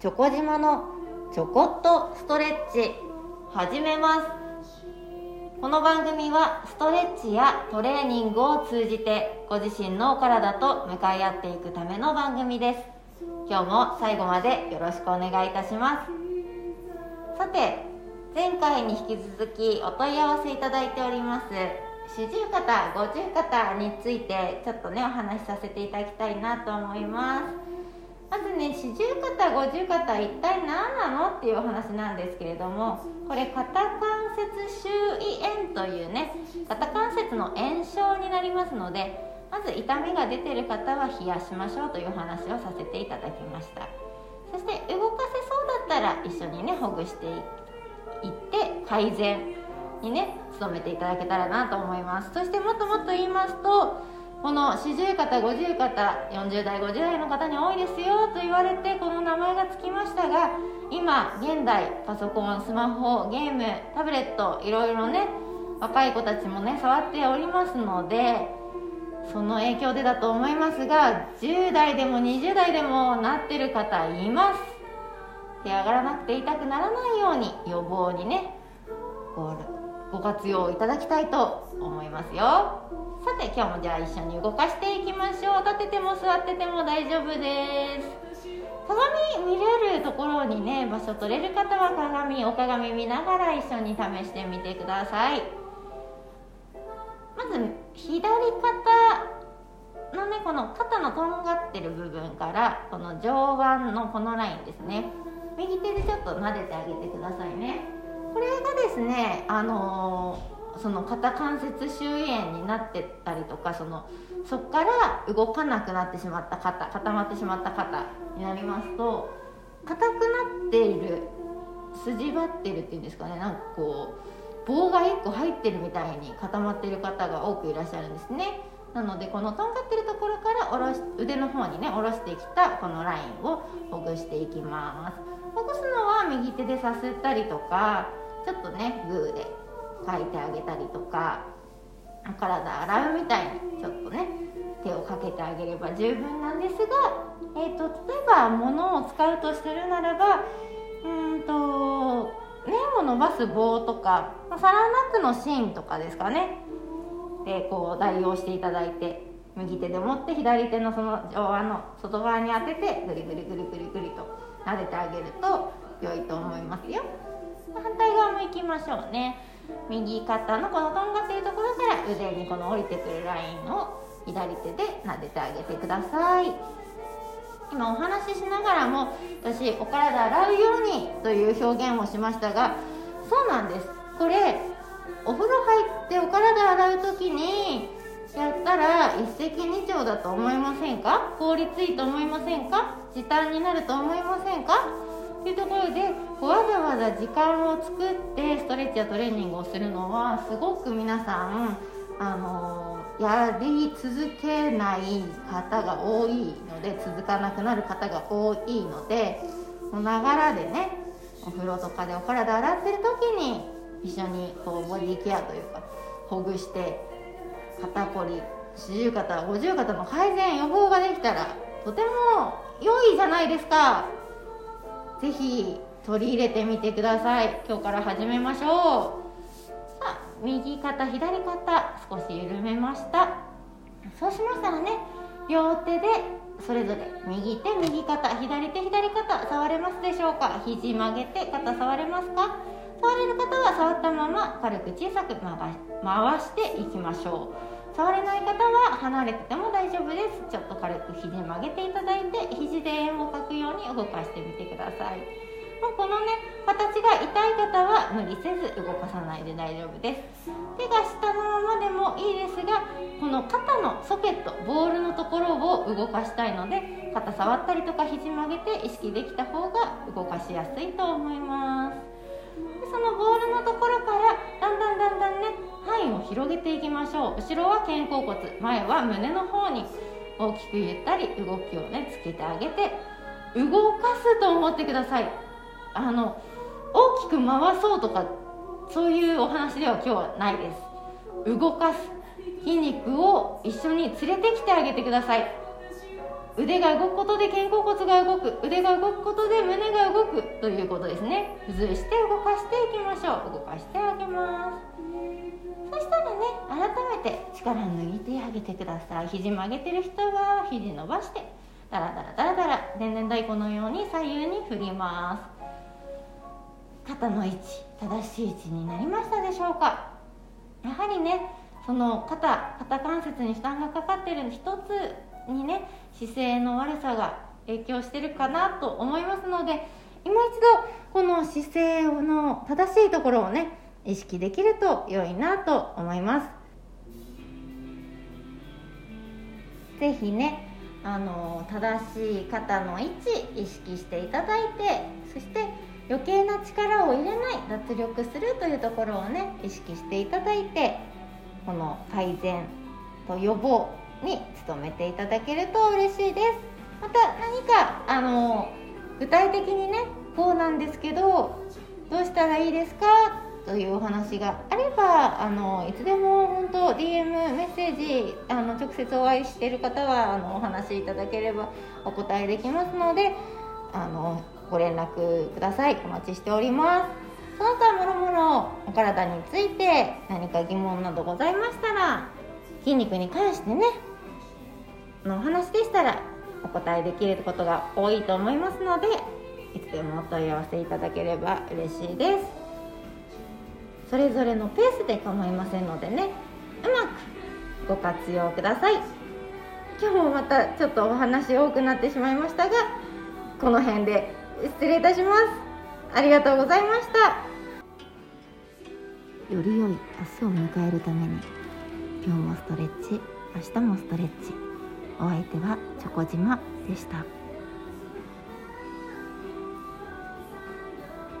チョコ島のちょこっとストレッチ始めます。この番組はストレッチやトレーニングを通じてご自身のお体と向かい合っていくための番組です。今日も最後までよろしくお願いいたします。さて前回に引き続きお問い合わせいただいております。四十肩五十肩についてちょっとねお話しさせていただきたいなと思います。まずね四十肩五十肩一体何なのっていうお話なんですけれどもこれ肩関節周囲炎というね肩関節の炎症になりますのでまず痛みが出てる方は冷やしましょうというお話をさせていただきました。そして動かせそうだったら一緒にねほぐしていって改善にね努めていただけたらなと思います。そしてもっともっと言いますとこの四十肩五十肩40代50代の方に多いですよと言われてこの名前がつきましたが今現代パソコンスマホゲームタブレットいろいろね若い子たちもね触っておりますのでその影響でだと思いますが10代でも20代でもなってる方います。手上がらなくて痛くならないように予防にねご活用いただきたいと思いますよ。さて今日もじゃあ一緒に動かしていきましょう。立てても座ってても大丈夫です。鏡見れるところにね場所取れる方は鏡お鏡見ながら一緒に試してみてください。まず左肩のねこの肩のとんがってる部分からこの上腕のこのラインですね。右手でちょっと撫でてあげてくださいね。これがですねあのその肩関節周囲炎になってたりとかそのそこから動かなくなってしまった肩固まってしまった肩になりますと硬くなっている筋張ってるっていうんですかねなんかこう棒が1個入ってるみたいに固まってる方が多くいらっしゃるんですね。なのでこのとんがってるところから下ろし腕の方にね下ろしてきたこのラインをほぐしていきます。ほぐすのは右手でさすったりとかちょっとねグーで書いてあげたりとか体洗うみたいにちょっとね手をかけてあげれば十分なんですが、えーと、例えば物を使うとしてるならばうんと麺を伸ばす棒とかサランラックの芯とかですかね。でこう代用していただいて右手で持って左手のその上腕の外側に当ててグリグリグリグリグリと撫でてあげると良いと思いますよ。反対側も行きましょうね。右肩のこのとんがっているところから腕にこの降りてくるラインを左手で撫でてあげてください。今お話ししながらも私お体洗うようにという表現をしましたがそうなんです。これお風呂入ってお体洗う時にやったら一石二鳥だと思いませんか？効率いいと思いませんか？時短になると思いませんか？というところでわざわざ時間を作ってストレッチやトレーニングをするのはすごく皆さんあのやり続けない方が多いので続かなくなる方が多いのでながらでねお風呂とかでお体洗ってる時に一緒にこうボディケアというかほぐして肩こり四十肩五十肩の改善予防ができたらとても良いじゃないですか。ぜひ取り入れてみてください。今日から始めましょう。さあ右肩左肩少し緩めました。そうしましたらね両手でそれぞれ右手右肩左手左肩触れますでしょうか？肘曲げて肩触れますか？触れる方は触ったまま軽く小さく回していきましょう。触れない方は離れてても大丈夫です。ちょっと軽く肘曲げていただいて肘で円を描くように動かしてみてください。もうこのね形が痛い方は無理せず動かさないで大丈夫です。手が下のままでもいいですがこの肩のソケットボールのところを動かしたいので肩触ったりとか肘曲げて意識できた方が動かしやすいと思います。でそのボールましょう。後ろは肩甲骨。前は胸の方に。大きくゆったり。動きをねつけてあげて。動かすと思ってください。あの大きく回そうとかそういうお話では今日はないです。動かす。筋肉を一緒に連れてきてあげてください。腕が動くことで肩甲骨が動く。腕が動くことで胸が動く。ということですね。付随して動かしていきましょう。動かしてあげます。そしたらね改めて力抜いてあげてください。肘曲げてる人は肘伸ばしてダラダラダラダラ天然太鼓のように左右に振ります。肩の位置正しい位置になりましたでしょうか。やはりねその肩肩関節に負担がかかってる一つにね姿勢の悪さが影響してるかなと思いますので今一度この姿勢の正しいところをね意識できると良いなと思います。是非ねあの正しい肩の位置意識していただいてそして余計な力を入れない脱力するというところをね意識していただいてこの改善と予防に努めていただけると嬉しいです。また何かあの具体的にねこうなんですけどどうしたらいいですか？というお話があればあのいつでも本当 DM メッセージあの直接お会いしている方はあのお話しいただければお答えできますのであのご連絡ください。お待ちしております。その他もろもろお体について何か疑問などございましたら筋肉に関してねのお話でしたらお答えできることが多いと思いますのでいつでもお問い合わせいただければ嬉しいです。それぞれのペースで構いませんのでねうまくご活用ください。今日もまたちょっとお話多くなってしまいましたがこの辺で失礼いたします。ありがとうございました。より良い明日を迎えるために今日もストレッチ明日もストレッチ。お相手はチョコ島でした。